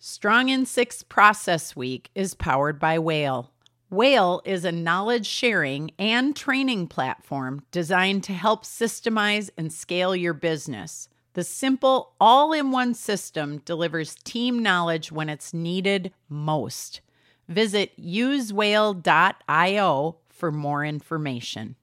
Strong in Six Process Week is powered by Whale. Whale is a knowledge sharing and training platform designed to help systemize and scale your business. The simple, all in one system delivers team knowledge when it's needed most. Visit usewhale.io for more information.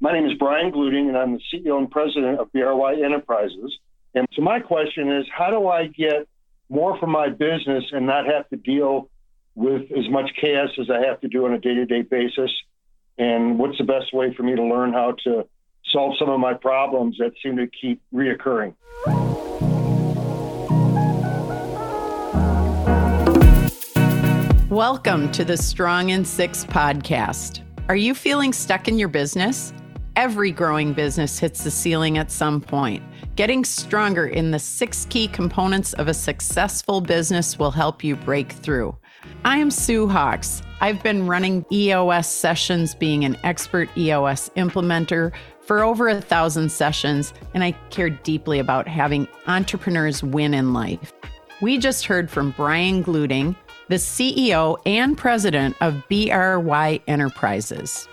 My name is Brian Gluting, and I'm the CEO and president of BRY Enterprises. And so my question is, how do I get more from my business and not have to deal with as much chaos as I have to do on a day-to-day basis? And what's the best way for me to learn how to solve some of my problems that seem to keep reoccurring? Welcome to the Strong in Six podcast. Are you feeling stuck in your business? Every growing business hits the ceiling at some point. Getting stronger in the six key components of a successful business will help you break through. I am Sue Hawkes. I've been running EOS sessions, being an expert EOS implementer for over a thousand sessions, and I care deeply about having entrepreneurs win in life. We just heard from Brian Gluting, the CEO and president of BRY Enterprises.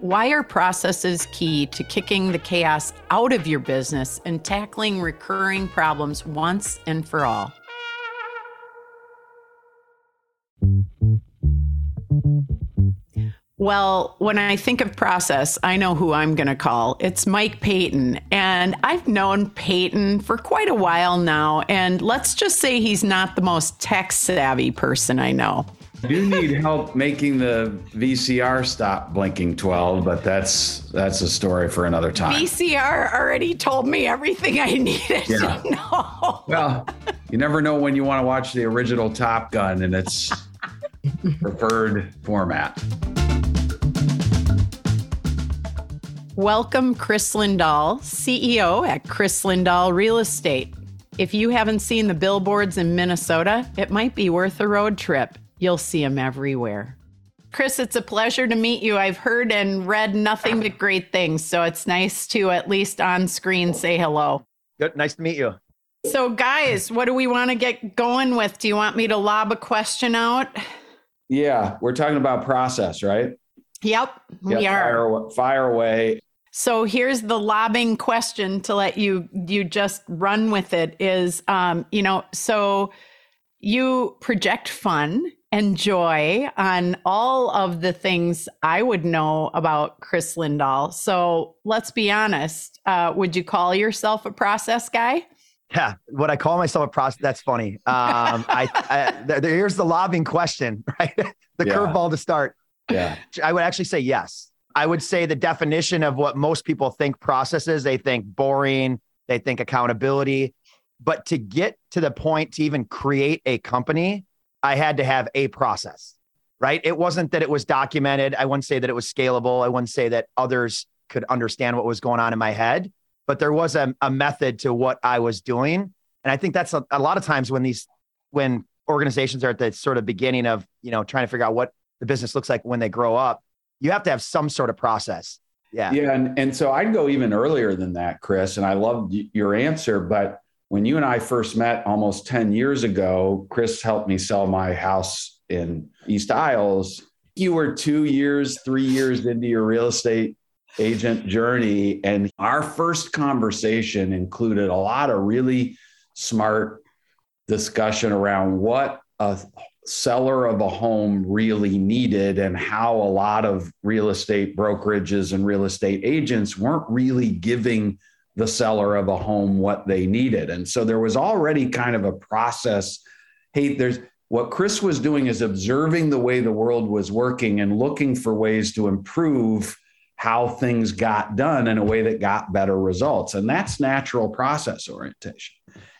Why are processes key to kicking the chaos out of your business and tackling recurring problems once and for all? Well, when I think of process, I know who I'm going to call. It's Mike Paton. And I've known Paton for quite a while now. And let's just say he's not the most tech savvy person I know. Do need help making the VCR stop blinking 12, but that's that's a story for another time. VCR already told me everything I needed yeah. to know. Well, you never know when you want to watch the original Top Gun in its preferred format. Welcome, Chris Lindahl, CEO at Chris Lindahl Real Estate. If you haven't seen the billboards in Minnesota, it might be worth a road trip. You'll see them everywhere. Chris, it's a pleasure to meet you. I've heard and read nothing but great things, so it's nice to at least on screen say hello. Good, nice to meet you. So, guys, what do we want to get going with? Do you want me to lob a question out? Yeah, we're talking about process, right? Yep, we yeah, are. Fire, fire away. So here's the lobbing question to let you you just run with it is um, you know so you project fun and joy on all of the things I would know about Chris Lindahl. So let's be honest. Uh, would you call yourself a process guy? Yeah, what I call myself a process. That's funny. Um, I, I here's the lobbing question, right? the yeah. curveball to start. Yeah, I would actually say yes. I would say the definition of what most people think process is, they think boring, they think accountability. But to get to the point to even create a company, I had to have a process, right? It wasn't that it was documented. I wouldn't say that it was scalable. I wouldn't say that others could understand what was going on in my head, but there was a, a method to what I was doing. And I think that's a, a lot of times when these, when organizations are at the sort of beginning of, you know, trying to figure out what the business looks like when they grow up, you have to have some sort of process. Yeah. Yeah. And, and so I'd go even earlier than that, Chris. And I loved your answer. But when you and I first met almost 10 years ago, Chris helped me sell my house in East Isles. You were two years, three years into your real estate agent journey. And our first conversation included a lot of really smart discussion around what a seller of a home really needed and how a lot of real estate brokerages and real estate agents weren't really giving the seller of a home what they needed. And so there was already kind of a process. Hey, there's what Chris was doing is observing the way the world was working and looking for ways to improve how things got done in a way that got better results. And that's natural process orientation.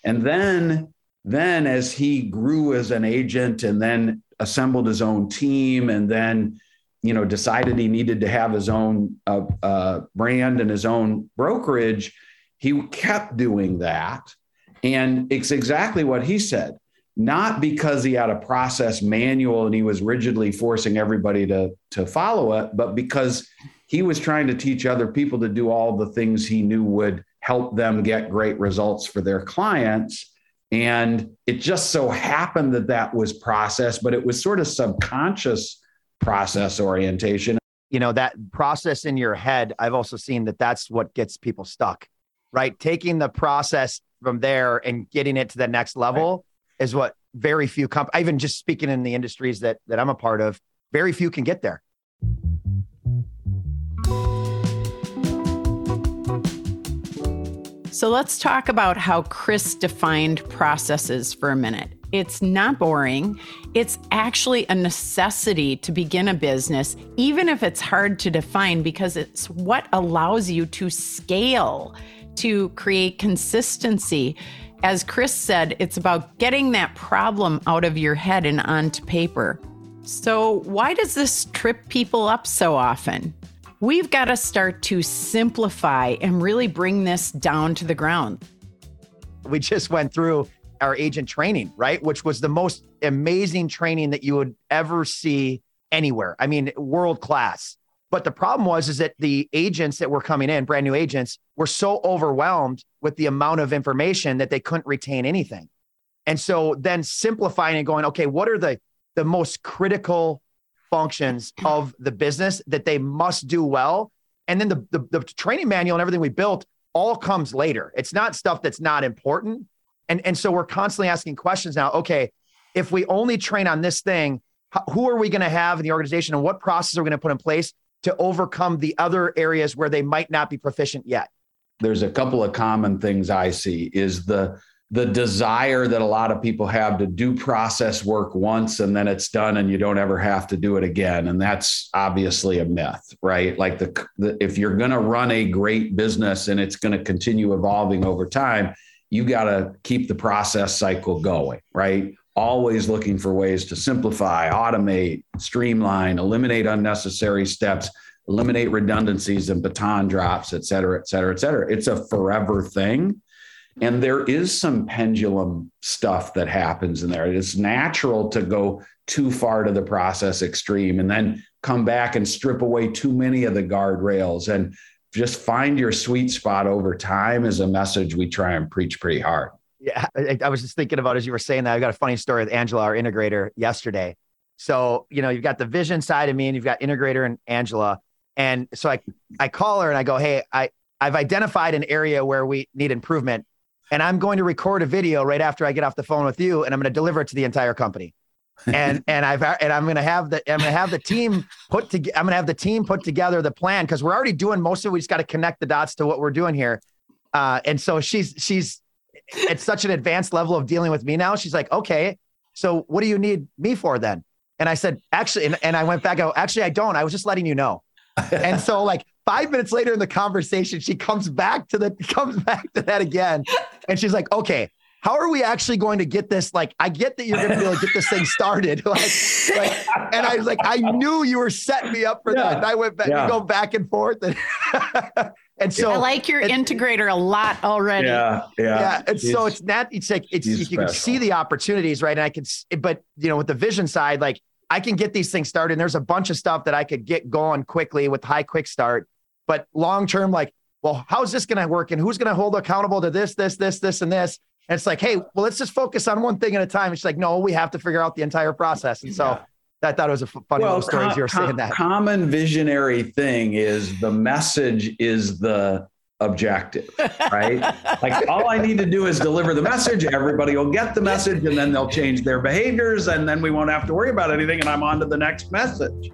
And then then as he grew as an agent and then assembled his own team and then you know decided he needed to have his own uh, uh, brand and his own brokerage he kept doing that. And it's exactly what he said. Not because he had a process manual and he was rigidly forcing everybody to to follow it but because he was trying to teach other people to do all the things he knew would help them get great results for their clients. And it just so happened that that was process, but it was sort of subconscious process orientation. You know, that process in your head, I've also seen that that's what gets people stuck, right? Taking the process from there and getting it to the next level right. is what very few comp even just speaking in the industries that that I'm a part of, very few can get there. So let's talk about how Chris defined processes for a minute. It's not boring. It's actually a necessity to begin a business, even if it's hard to define, because it's what allows you to scale, to create consistency. As Chris said, it's about getting that problem out of your head and onto paper. So, why does this trip people up so often? We've got to start to simplify and really bring this down to the ground. We just went through our agent training, right? Which was the most amazing training that you would ever see anywhere. I mean, world class. But the problem was is that the agents that were coming in, brand new agents, were so overwhelmed with the amount of information that they couldn't retain anything. And so then simplifying and going, okay, what are the the most critical functions of the business that they must do well. And then the, the, the training manual and everything we built all comes later. It's not stuff that's not important. And, and so we're constantly asking questions now. Okay, if we only train on this thing, who are we going to have in the organization and what process are we going to put in place to overcome the other areas where they might not be proficient yet? There's a couple of common things I see is the the desire that a lot of people have to do process work once and then it's done and you don't ever have to do it again. And that's obviously a myth right? Like the, the if you're going to run a great business and it's going to continue evolving over time you got to keep the process cycle going right always looking for ways to simplify automate streamline eliminate unnecessary steps eliminate redundancies and baton drops et cetera et cetera et cetera it's a forever thing and there is some pendulum stuff that happens in there. It's natural to go too far to the process extreme and then come back and strip away too many of the guardrails and just find your sweet spot over time is a message we try and preach pretty hard. Yeah, I, I was just thinking about as you were saying that. I got a funny story with Angela, our integrator, yesterday. So, you know, you've got the vision side of me and you've got integrator and Angela. And so I I call her and I go, hey, I, I've identified an area where we need improvement and I'm going to record a video right after I get off the phone with you, and I'm going to deliver it to the entire company. and and I've and I'm going to have the I'm to have the team put to I'm to have the team put together the plan because we're already doing most of it. We just got to connect the dots to what we're doing here. Uh, and so she's she's at such an advanced level of dealing with me now. She's like, okay, so what do you need me for then? And I said, actually, and, and I went back. I go, actually, I don't. I was just letting you know. and so like five minutes later in the conversation, she comes back to the comes back to that again. And she's like, okay, how are we actually going to get this? Like, I get that you're going to be able to get this thing started. Like, like, and I was like, I knew you were setting me up for yeah. that. And I went back, yeah. go back and forth. And, and so I like your and, integrator a lot already. Yeah. Yeah. Yeah. And he's, so it's not, it's like, it's, you special. can see the opportunities, right? And I can, but you know, with the vision side, like I can get these things started. And there's a bunch of stuff that I could get going quickly with high quick start. But long term, like, well, how's this going to work? And who's going to hold accountable to this, this, this, this, and this? And it's like, hey, well, let's just focus on one thing at a time. It's like, no, we have to figure out the entire process. And so yeah. I thought it was a funny well, little story com- as you were saying that. Common visionary thing is the message is the objective, right? like all I need to do is deliver the message. Everybody will get the message and then they'll change their behaviors and then we won't have to worry about anything. And I'm on to the next message.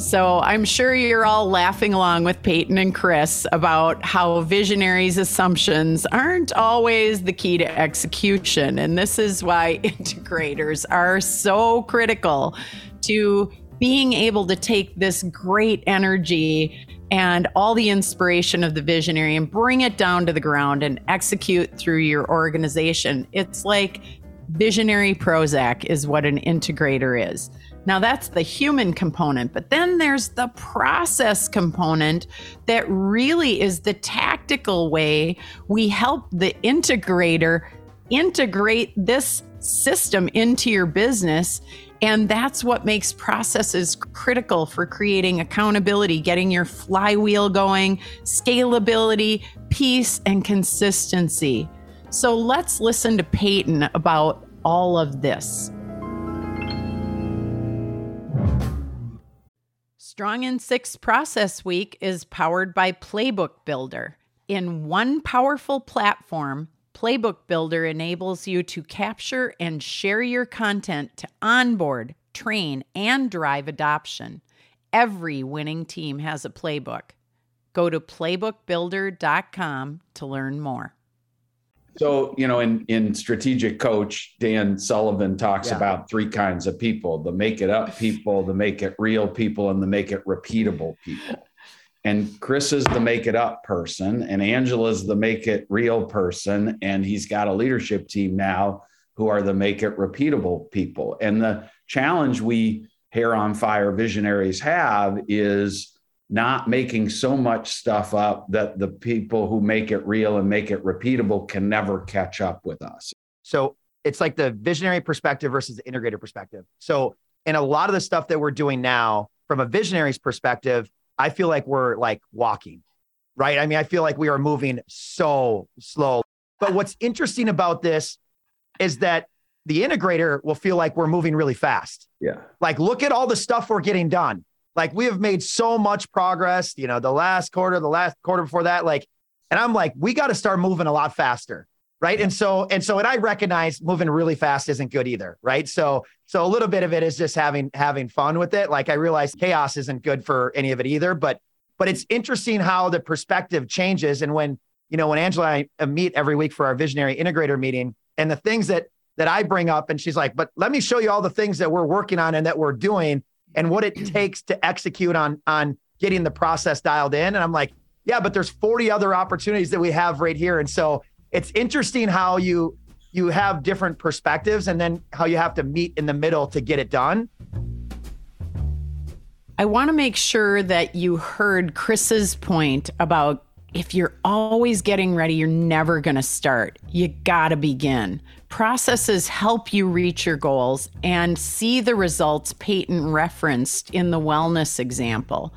So I'm sure you're all laughing along with Paton and Chris about how visionaries' assumptions aren't always the key to execution. And this is why integrators are so critical to being able to take this great energy and all the inspiration of the visionary and bring it down to the ground and execute through your organization. It's like visionary Prozac is what an integrator is. Now, that's the human component, but then there's the process component that really is the tactical way we help the integrator integrate this system into your business And that's what makes processes critical for creating accountability, getting your flywheel going, scalability, peace, and consistency. So let's listen to Paton about all of this. Strong in Six Process Week is powered by Playbook Builder. In one powerful platform, Playbook Builder enables you to capture and share your content to onboard, train, and drive adoption. Every winning team has a playbook. Go to playbookbuilder.com to learn more. So, you know, in, in strategic coach, Dan Sullivan talks Yeah. about three kinds of people the make it up people, the make it real people, and the make it repeatable people. And Chris is the make it up person, and Angela's the make it real person. And he's got a leadership team now who are the make it repeatable people. And the challenge we hair on fire visionaries have is not making so much stuff up that the people who make it real and make it repeatable can never catch up with us. So it's like the visionary perspective versus the integrated perspective. So in a lot of the stuff that we're doing now, from a visionary's perspective, I feel like we're like walking, right? I mean, I feel like we are moving so slow. But what's interesting about this is that the integrator will feel like we're moving really fast. Yeah. Like, look at all the stuff we're getting done. Like, we have made so much progress, you know, the last quarter, the last quarter before that. Like, and I'm like, we got to start moving a lot faster. Right. And so, and so, and I recognize moving really fast isn't good either. Right. So, so a little bit of it is just having, having fun with it. Like, I realize chaos isn't good for any of it either, but, but it's interesting how the perspective changes. And when, you know, when Angela and I uh, meet every week for our visionary integrator meeting and the things that, that I bring up, and she's like, but let me show you all the things that we're working on and that we're doing and what it takes to execute on, on getting the process dialed in. And I'm like, yeah, but there's 40 other opportunities that we have right here. And so it's interesting how you you have different perspectives and then how you have to meet in the middle to get it done. I want to make sure that you heard Chris's point about if you're always getting ready, you're never going to start. You got to begin. Processes help you reach your goals and see the results Paton referenced in the wellness example.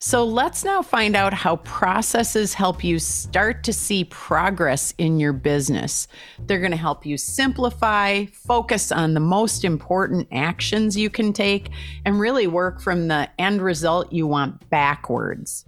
So let's now find out how processes help you start to see progress in your business. They're going to help you simplify, focus on the most important actions you can take, and really work from the end result you want backwards.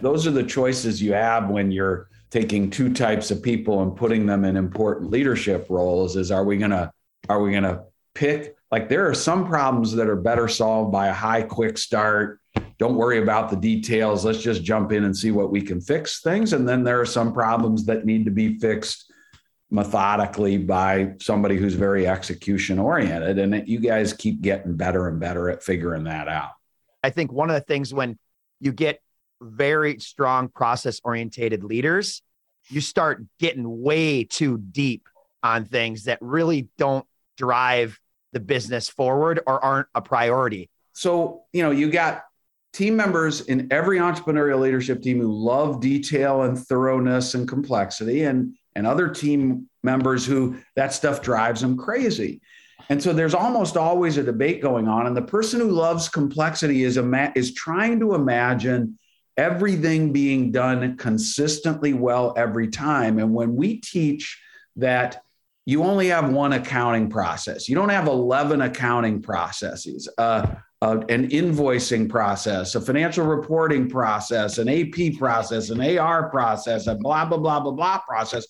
Those are the choices you have when you're taking two types of people and putting them in important leadership roles is are we going to are we going to pick like there are some problems that are better solved by a high quick start. Don't worry about the details. Let's just jump in and see what we can fix things. And then there are some problems that need to be fixed methodically by somebody who's very execution oriented. And you guys keep getting better and better at figuring that out. I think one of the things when you get very strong process orientated leaders, you start getting way too deep on things that really don't drive the business forward or aren't a priority. So, you know, you got team members in every entrepreneurial leadership team who love detail and thoroughness and complexity and and other team members who that stuff drives them crazy. And so there's almost always a debate going on and the person who loves complexity is ima- is trying to imagine everything being done consistently well every time and when we teach that you only have one accounting process. You don't have 11 accounting processes. Uh, uh, an invoicing process, a financial reporting process, an AP process, an AR process, a blah, blah, blah, blah, blah process.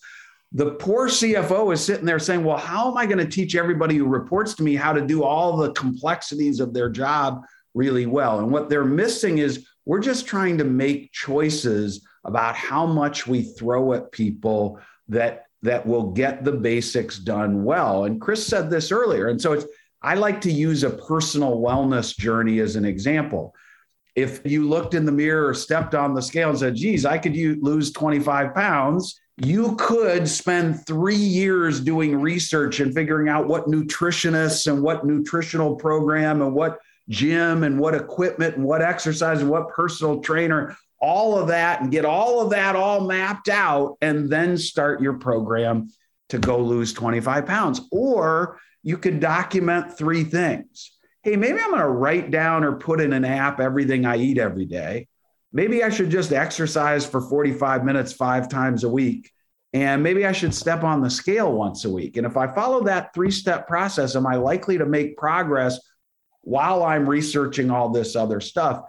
The poor CFO is sitting there saying, Well, how am I going to teach everybody who reports to me how to do all the complexities of their job really well? And what they're missing is we're just trying to make choices about how much we throw at people that that will get the basics done well. And Chris said this earlier. And so it's I like to use a personal wellness journey as an example. If you looked in the mirror or stepped on the scale and said, geez, I could u- lose 25 pounds, you could spend three years doing research and figuring out what nutritionists and what nutritional program and what gym and what equipment and what exercise and what personal trainer, all of that, and get all of that all mapped out and then start your program to go lose 25 pounds. Or you could document three things. hey, maybe I'm going to write down or put in an app everything I eat every day. Maybe I should just exercise for 45 minutes five times a week. And maybe I should step on the scale once a week. And if I follow that three step process, am I likely to make progress while I'm researching all this other stuff?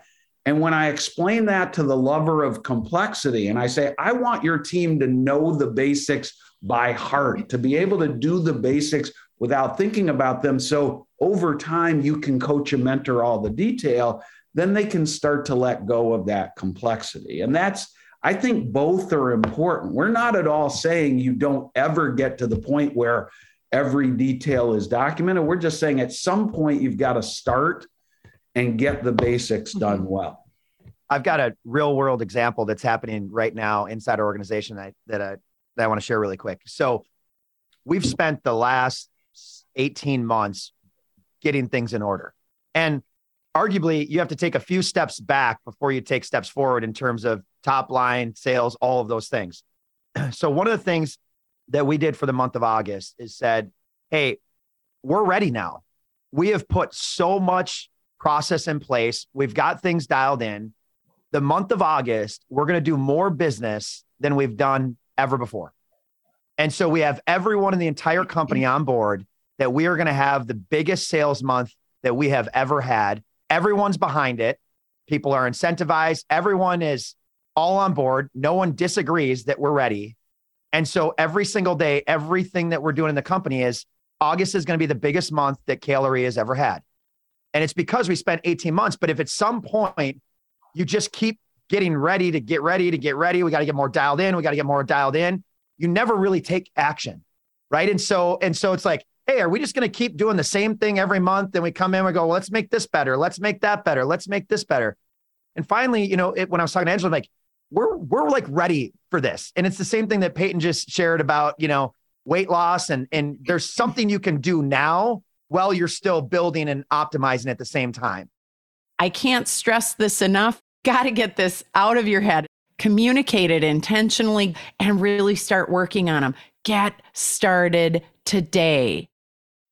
And when I explain that to the lover of complexity, and I say, I want your team to know the basics by heart, to be able to do the basics without thinking about them. So over time, you can coach and mentor all the detail, then they can start to let go of that complexity. And that's, I think both are important. We're not at all saying you don't ever get to the point where every detail is documented. We're just saying at some point you've got to start and get the basics mm-hmm. done well. I've got a real world example that's happening right now inside our organization that, that, I, that I want to share really quick. So we've spent the last 18 months getting things in order. And arguably, you have to take a few steps back before you take steps forward in terms of top line, sales, all of those things. So, one of the things that we did for the month of August is said, Hey, we're ready now. We have put so much process in place, we've got things dialed in. The month of August, we're going to do more business than we've done ever before. And so we have everyone in the entire company on board that we are going to have the biggest sales month that we have ever had. Everyone's behind it. People are incentivized. Everyone is all on board. No one disagrees that we're ready. And so every single day, everything that we're doing in the company is August is going to be the biggest month that Kalery has ever had. And it's because we spent 18 months. But if at some point you just keep getting ready to get ready to get ready, we got to get more dialed in. We got to get more dialed in. You never really take action. Right. And so, and so it's like, hey, are we just going to keep doing the same thing every month? And we come in, we go, well, let's make this better. Let's make that better. Let's make this better. And finally, you know, it, when I was talking to Angela, I'm like, we're we're like ready for this. And it's the same thing that Paton just shared about, you know, weight loss and and there's something you can do now while you're still building and optimizing at the same time. I can't stress this enough. Got to get this out of your head. Communicate it intentionally and really start working on them. Get started today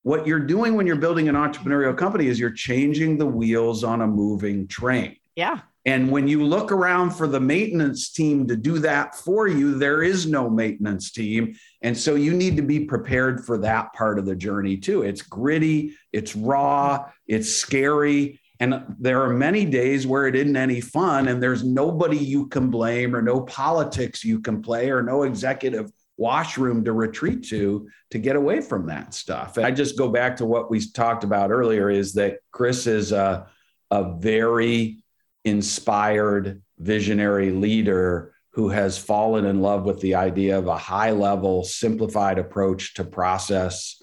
what you're doing when you're building an entrepreneurial company is you're changing the wheels on a moving train. Yeah. And when you look around for the maintenance team to do that for you, there is no maintenance team. And so you need to be prepared for that part of the journey too. It's gritty, it's raw, it's scary. And there are many days where it isn't any fun, and there's nobody you can blame, or no politics you can play, or no executive washroom to retreat to to get away from that stuff. And I just go back to what we talked about earlier is that Chris is a, a very inspired visionary leader who has fallen in love with the idea of a high level simplified approach to process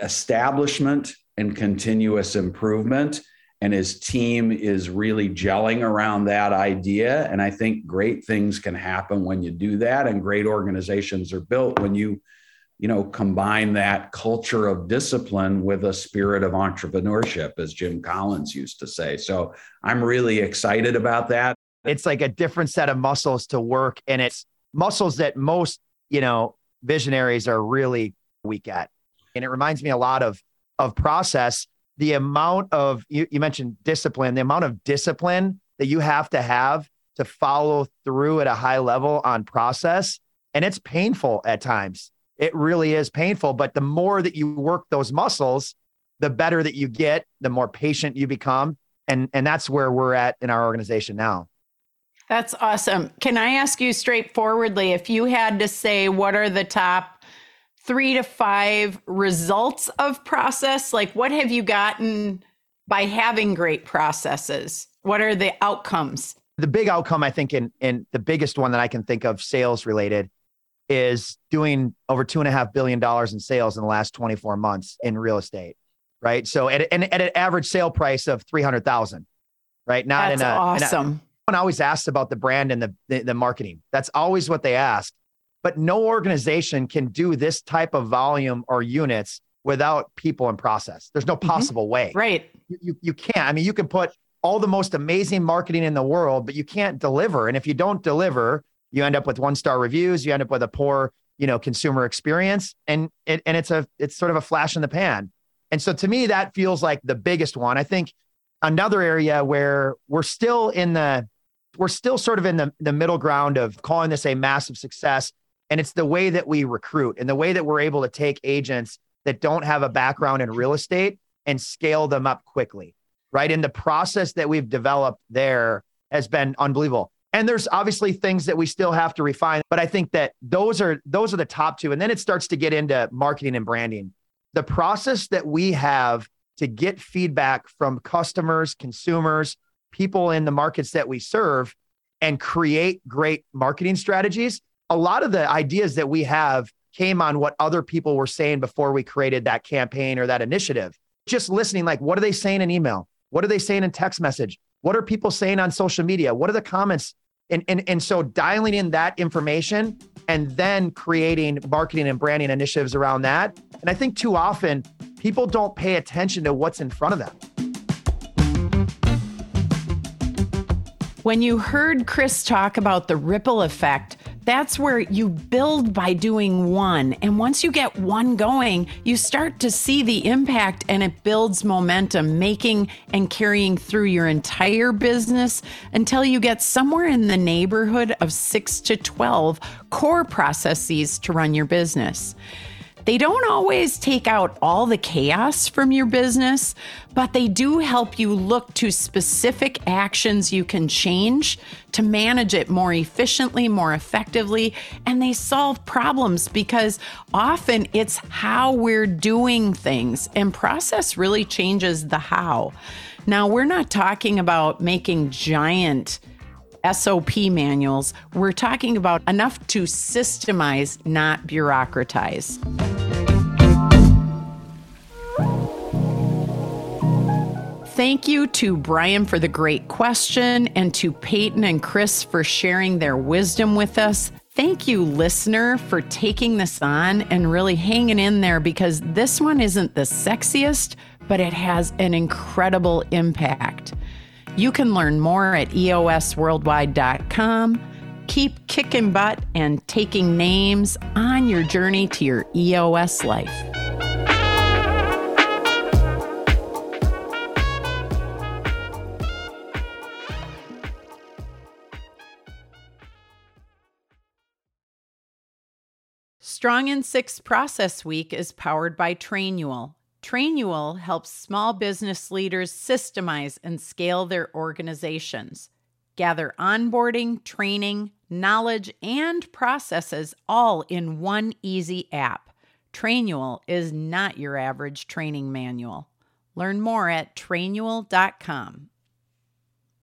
establishment and continuous improvement. And his team is really gelling around that idea. And i think great things can happen when you do that. And great organizations are built when you you know combine that culture of discipline with a spirit of entrepreneurship as jim collins used to say so i'm really excited about that it's like a different set of muscles to work and it's muscles that most you know visionaries are really weak at and it reminds me a lot of of process the amount of you, you mentioned discipline, the amount of discipline that you have to have to follow through at a high level on process. And it's painful at times. It really is painful. But the more that you work those muscles, the better that you get, the more patient you become. And, and that's where we're at in our organization now. That's awesome. Can I ask you straightforwardly if you had to say what are the top three to five results of process? Like, what have you gotten by having great processes? What are the outcomes? The big outcome, I think, in, in the biggest one that I can think of sales related is doing over two and a half billion dollars in sales in the last 24 months in real estate. Right. So at, at, at an average sale price of 300,000, right? Not That's in a, awesome. In a, always asks about the brand and the, the, the marketing. That's always what they ask but no organization can do this type of volume or units without people and process. There's no mm-hmm. possible mm-hmm. way. Right. You, you, you can't. I mean, you can put all the most amazing marketing in the world, but you can't deliver. And if you don't deliver, you end up with one star reviews. You end up with a poor, you know, consumer experience, and it, and it's a it's sort of a flash in the pan. And so to me, that feels like the biggest one. I think another area where we're still in the we're still sort of in the, the middle ground of calling this a massive success. And it's the way that we recruit and the way that we're able to take agents that don't have a background in real estate and scale them up quickly. Right. And the process that we've developed there has been unbelievable. And there's obviously things that we still have to refine, but I think that those are those are the top two. And then it starts to get into marketing and branding. The process that we have to get feedback from customers, consumers, people in the markets that we serve and create great marketing strategies. A lot of the ideas that we have came on what other people were saying before we created that campaign or that initiative. Just listening, like, what are they saying in email? What are they saying in text message? What are people saying on social media? What are the comments? And, and, and so dialing in that information and then creating marketing and branding initiatives around that. And I think too often people don't pay attention to what's in front of them. When you heard Chris talk about the ripple effect, that's where you build by doing one. And once you get one going, you start to see the impact and it builds momentum, making and carrying through your entire business until you get somewhere in the neighborhood of six to 12 core processes to run your business. They don't always take out all the chaos from your business, but they do help you look to specific actions you can change to manage it more efficiently, more effectively, and they solve problems because often it's how we're doing things, and process really changes the how. Now, we're not talking about making giant SOP manuals. We're talking about enough to systemize, not bureaucratize. Thank you to Brian for the great question and to Paton and Chris for sharing their wisdom with us. Thank you, listener, for taking this on and really hanging in there because this one isn't the sexiest, but it has an incredible impact. You can learn more at eosworldwide.com. Keep kicking butt and taking names on your journey to your EOS life. Strong in Six Process Week is powered by Trainual. Trainual helps small business leaders systemize and scale their organizations, gather onboarding, training, knowledge, and processes all in one easy app. Trainual is not your average training manual. Learn more at trainual.com.